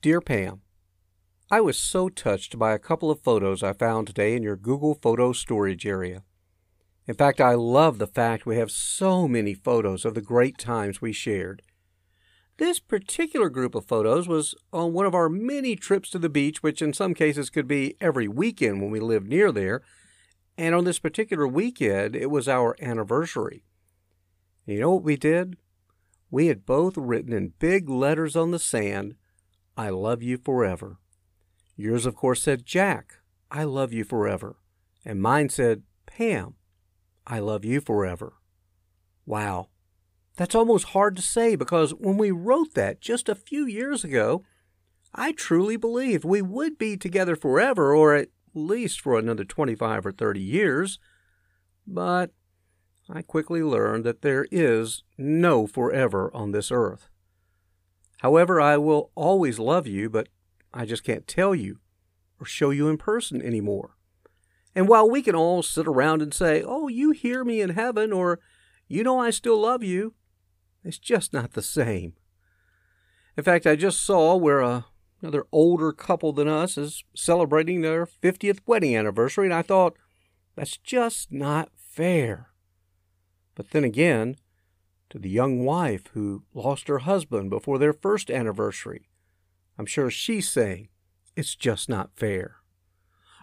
Dear Pam, I was so touched by a couple of photos I found today in your Google Photo storage area. In fact, I love the fact we have so many photos of the great times we shared. This particular group of photos was on one of our many trips to the beach, which in some cases could be every weekend when we lived near there. And on this particular weekend, it was our anniversary. And you know what we did? We had both written in big letters on the sand I love you forever. Yours, of course, said, Jack, I love you forever. And mine said, Pam, I love you forever. Wow. That's almost hard to say because when we wrote that just a few years ago, I truly believed we would be together forever or at least for another 25 or 30 years. But I quickly learned that there is no forever on this earth. However, I will always love you, but I just can't tell you or show you in person anymore. And while we can all sit around and say, Oh, you hear me in heaven, or You know I still love you, it's just not the same. In fact, I just saw where a, another older couple than us is celebrating their 50th wedding anniversary, and I thought, that's just not fair. But then again, to the young wife who lost her husband before their first anniversary. I'm sure she's saying, it's just not fair.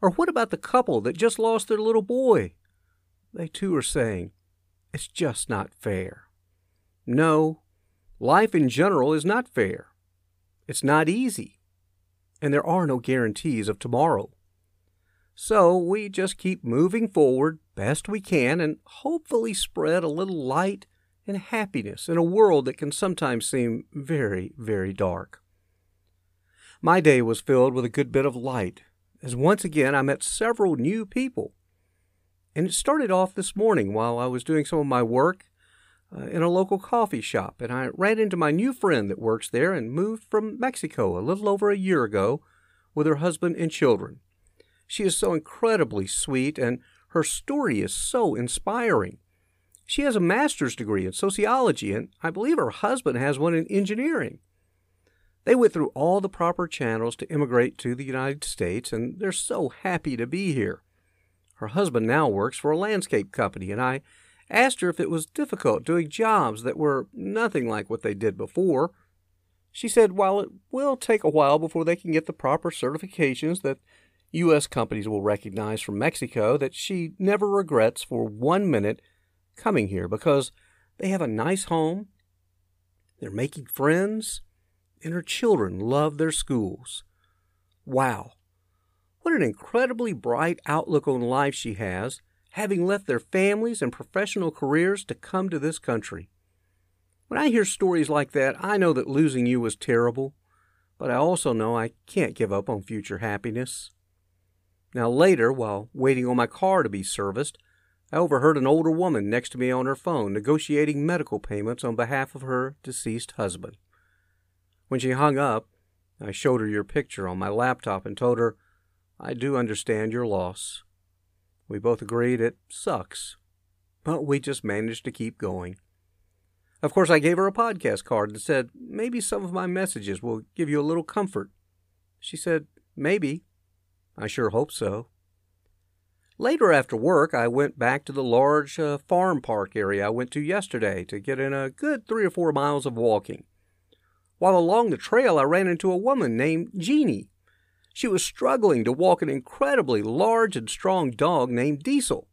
Or what about the couple that just lost their little boy? They too are saying, it's just not fair. No, life in general is not fair. It's not easy. And there are no guarantees of tomorrow. So we just keep moving forward best we can and hopefully spread a little light and happiness in a world that can sometimes seem very, very dark. My day was filled with a good bit of light, as once again I met several new people. And it started off this morning while I was doing some of my work uh, in a local coffee shop, and I ran into my new friend that works there and moved from Mexico a little over a year ago with her husband and children. She is so incredibly sweet, and her story is so inspiring. She has a master's degree in sociology, and I believe her husband has one in engineering. They went through all the proper channels to immigrate to the United States, and they're so happy to be here. Her husband now works for a landscape company, and I asked her if it was difficult doing jobs that were nothing like what they did before. She said while it will take a while before they can get the proper certifications that U.S. companies will recognize from Mexico, that she never regrets for one minute coming here because they have a nice home, they're making friends, and her children love their schools. Wow! What an incredibly bright outlook on life she has, having left their families and professional careers to come to this country. When I hear stories like that, I know that losing you was terrible, but I also know I can't give up on future happiness. Now, later, while waiting on my car to be serviced, I overheard an older woman next to me on her phone negotiating medical payments on behalf of her deceased husband. When she hung up, I showed her your picture on my laptop and told her, I do understand your loss. We both agreed it sucks, but we just managed to keep going. Of course, I gave her a podcast card and said, maybe some of my messages will give you a little comfort. She said, maybe. I sure hope so. Later after work, I went back to the large uh, farm park area I went to yesterday to get in a good three or four miles of walking. While along the trail, I ran into a woman named Jeanie. she was struggling to walk an incredibly large and strong dog named Diesel.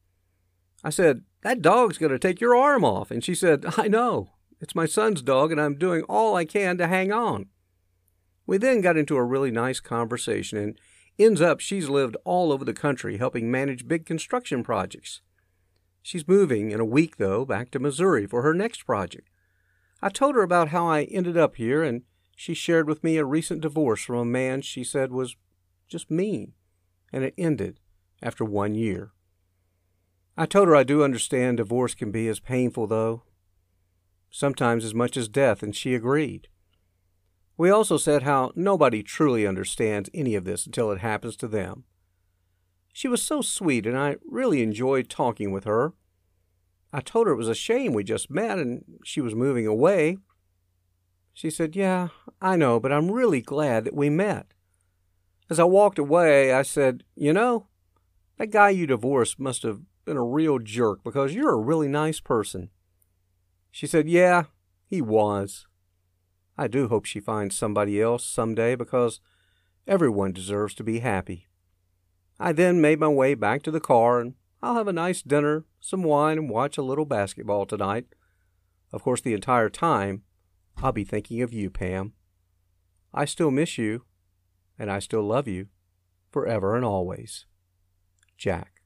I said, That dog's going to take your arm off. And she said, I know. It's my son's dog, and I'm doing all I can to hang on. We then got into a really nice conversation, and ends up she's lived all over the country helping manage big construction projects. She's moving in a week, though, back to Missouri for her next project. I told her about how I ended up here, and she shared with me a recent divorce from a man she said was just mean, and it ended after one year. I told her I do understand divorce can be as painful, though, sometimes as much as death, and she agreed. We also said how nobody truly understands any of this until it happens to them. She was so sweet, and I really enjoyed talking with her. I told her it was a shame we just met and she was moving away. She said, Yeah, I know, but I'm really glad that we met. As I walked away, I said, You know, that guy you divorced must have been a real jerk because you're a really nice person. She said, Yeah, he was. I do hope she finds somebody else some day because everyone deserves to be happy. I then made my way back to the car and I'll have a nice dinner, some wine, and watch a little basketball tonight. Of course, the entire time, I'll be thinking of you, Pam. I still miss you, and I still love you, forever and always. Jack.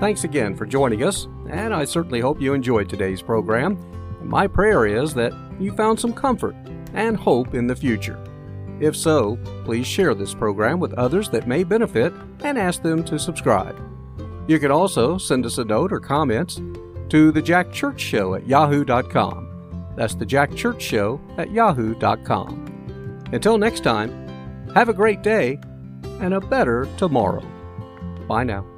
Thanks again for joining us and I certainly hope you enjoyed today's program. And my prayer is that you found some comfort and hope in the future. If so, please share this program with others that may benefit and ask them to subscribe. You can also send us a note or comments to the Jack Church Show at yahoo.com. That's the Jack Church Show at yahoo.com. Until next time, have a great day and a better tomorrow. Bye now.